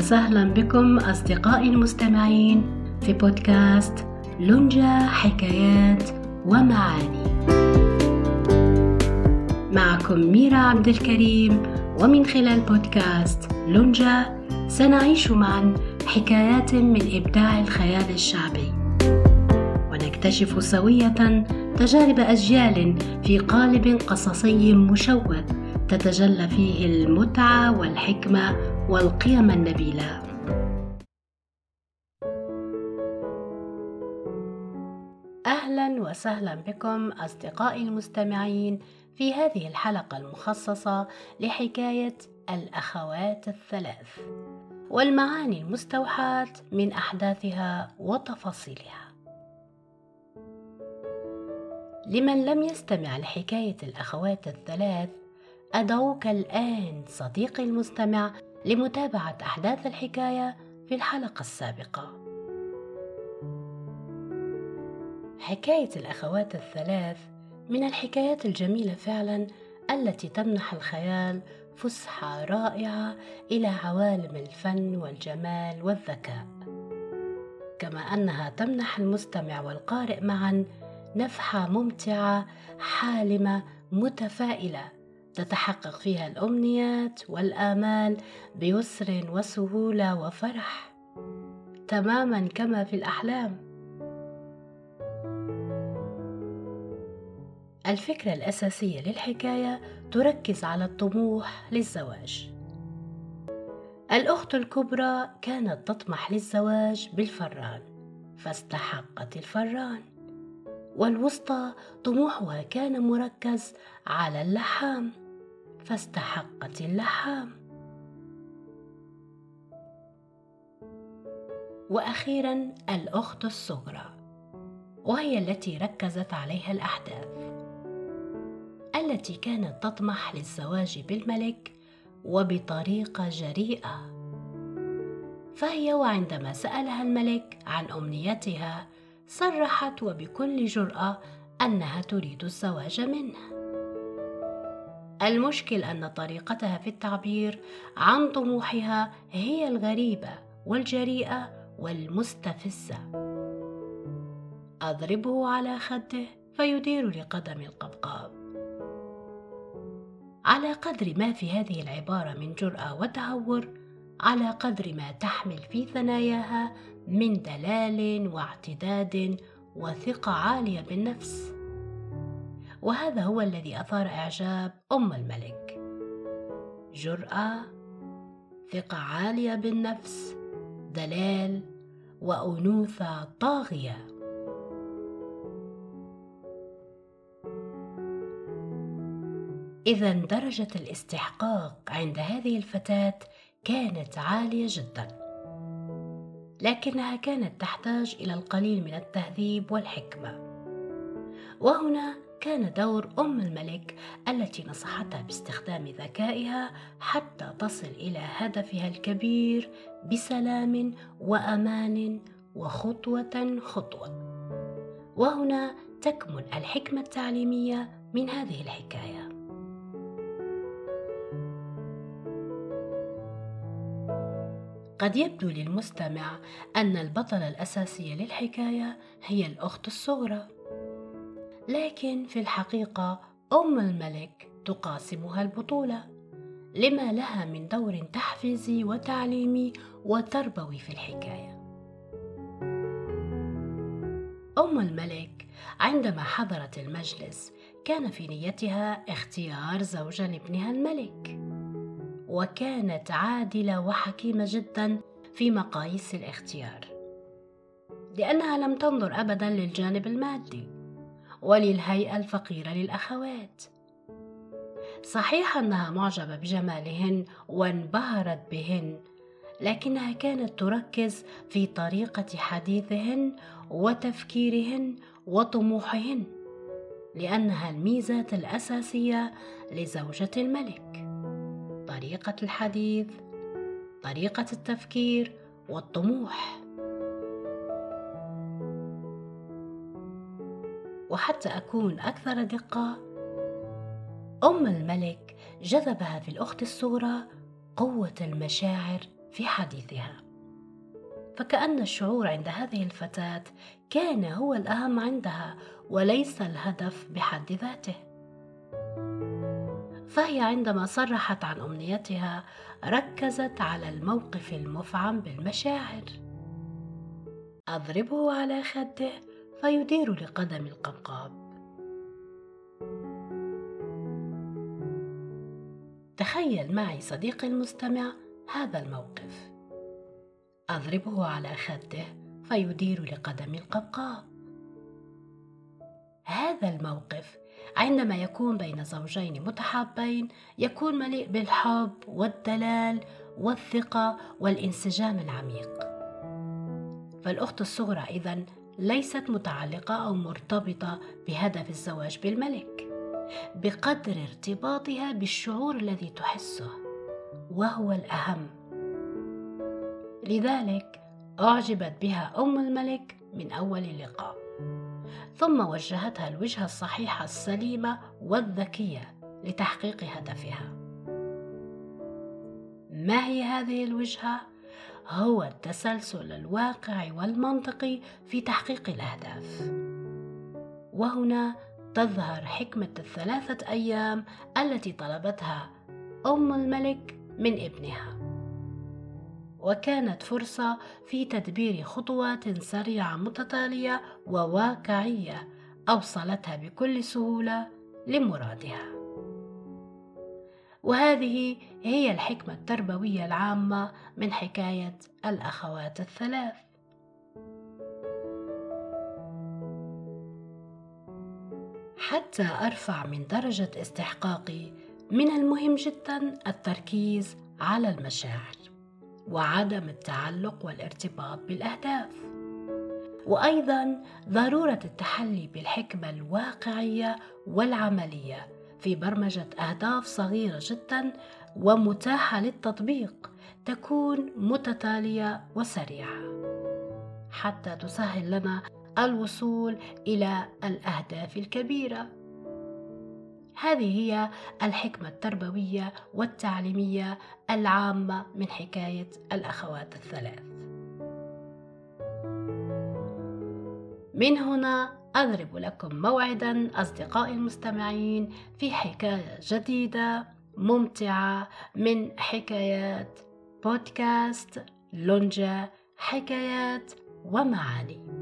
وسهلا بكم أصدقائي المستمعين في بودكاست لونجا حكايات ومعاني. معكم ميرا عبد الكريم ومن خلال بودكاست لونجا سنعيش معا حكايات من إبداع الخيال الشعبي. ونكتشف سوية تجارب أجيال في قالب قصصي مشوق تتجلى فيه المتعة والحكمة والقيم النبيلة. أهلا وسهلا بكم أصدقائي المستمعين في هذه الحلقة المخصصة لحكاية الأخوات الثلاث والمعاني المستوحاة من أحداثها وتفاصيلها. لمن لم يستمع لحكاية الأخوات الثلاث أدعوك الآن صديقي المستمع لمتابعة أحداث الحكاية في الحلقة السابقة. حكاية الأخوات الثلاث من الحكايات الجميلة فعلا التي تمنح الخيال فسحة رائعة إلى عوالم الفن والجمال والذكاء. كما أنها تمنح المستمع والقارئ معا نفحة ممتعة حالمة متفائلة تتحقق فيها الأمنيات والآمال بيسر وسهولة وفرح تماما كما في الأحلام. الفكرة الأساسية للحكاية تركز على الطموح للزواج. الأخت الكبرى كانت تطمح للزواج بالفران فاستحقت الفران. والوسطى طموحها كان مركز على اللحام فاستحقت اللحام. وأخيرا الأخت الصغرى وهي التي ركزت عليها الأحداث التي كانت تطمح للزواج بالملك وبطريقة جريئة. فهي وعندما سألها الملك عن أمنيتها صرحت وبكل جرأة أنها تريد الزواج منه. المشكل أن طريقتها في التعبير عن طموحها هي الغريبة والجريئة والمستفزة. أضربه على خده فيدير لقدم القبقاب. على قدر ما في هذه العبارة من جرأة وتهور على قدر ما تحمل في ثناياها من دلال واعتداد وثقة عالية بالنفس. وهذا هو الذي أثار إعجاب أم الملك. جرأة ثقة عالية بالنفس دلال وأنوثة طاغية. اذا درجة الاستحقاق عند هذه الفتاة كانت عالية جدا. لكنها كانت تحتاج إلى القليل من التهذيب والحكمة. وهنا كان دور أم الملك التي نصحتها باستخدام ذكائها حتى تصل إلى هدفها الكبير بسلام وأمان وخطوة خطوة. وهنا تكمن الحكمة التعليمية من هذه الحكاية. قد يبدو للمستمع أن البطلة الأساسية للحكاية هي الأخت الصغرى لكن في الحقيقة أم الملك تقاسمها البطولة لما لها من دور تحفيزي وتعليمي وتربوي في الحكاية. أم الملك عندما حضرت المجلس كان في نيتها اختيار زوجا لابنها الملك وكانت عادلة وحكيمة جدا في مقاييس الاختيار. لأنها لم تنظر ابدا للجانب المادي وللهيئة الفقيرة للأخوات. صحيح أنها معجبة بجمالهن وانبهرت بهن لكنها كانت تركز في طريقة حديثهن وتفكيرهن وطموحهن لأنها الميزات الأساسية لزوجة الملك. طريقة الحديث طريقة التفكير والطموح. وحتى أكون أكثر دقة أم الملك جذبها في الأخت الصغرى قوة المشاعر في حديثها. فكأن الشعور عند هذه الفتاة كان هو الأهم عندها وليس الهدف بحد ذاته. فهي عندما صرحت عن أمنيتها ركزت على الموقف المفعم بالمشاعر. أضربه على خده فيدير لقدم القبقاب تخيل معي صديقي المستمع هذا الموقف. أضربه على خده فيدير لقدم القبقاب هذا الموقف عندما يكون بين زوجين متحابين يكون مليء بالحب والدلال والثقة والانسجام العميق. فالأخت الصغرى اذا ليست متعلقة أو مرتبطة بهدف الزواج بالملك بقدر ارتباطها بالشعور الذي تحسه وهو الأهم. لذلك أعجبت بها أم الملك من أول لقاء ثم وجهتها الوجهة الصحيحة السليمة والذكية لتحقيق هدفها. ما هي هذه الوجهة؟ هو التسلسل الواقعي والمنطقي في تحقيق الأهداف. وهنا تظهر حكمة الثلاثة أيام التي طلبتها أم الملك من ابنها. وكانت فرصة في تدبير خطوات سريعة متتالية وواقعية أوصلتها بكل سهولة لمرادها. وهذه هي الحكمة التربوية العامة من حكاية الأخوات الثلاث. حتى أرفع من درجة استحقاقي من المهم جدا التركيز على المشاعر وعدم التعلق والارتباط بالأهداف. وأيضا ضرورة التحلي بالحكمة الواقعية والعملية في برمجة أهداف صغيرة جدا ومتاحة للتطبيق تكون متتالية وسريعة. حتى تسهل لنا الوصول إلى الأهداف الكبيرة. هذه هي الحكمة التربوية والتعليمية العامة من حكاية الأخوات الثلاث. من هنا أضرب لكم موعدا أصدقائي المستمعين في حكاية جديدة ممتعة من حكايات بودكاست لونجا حكايات ومعاني.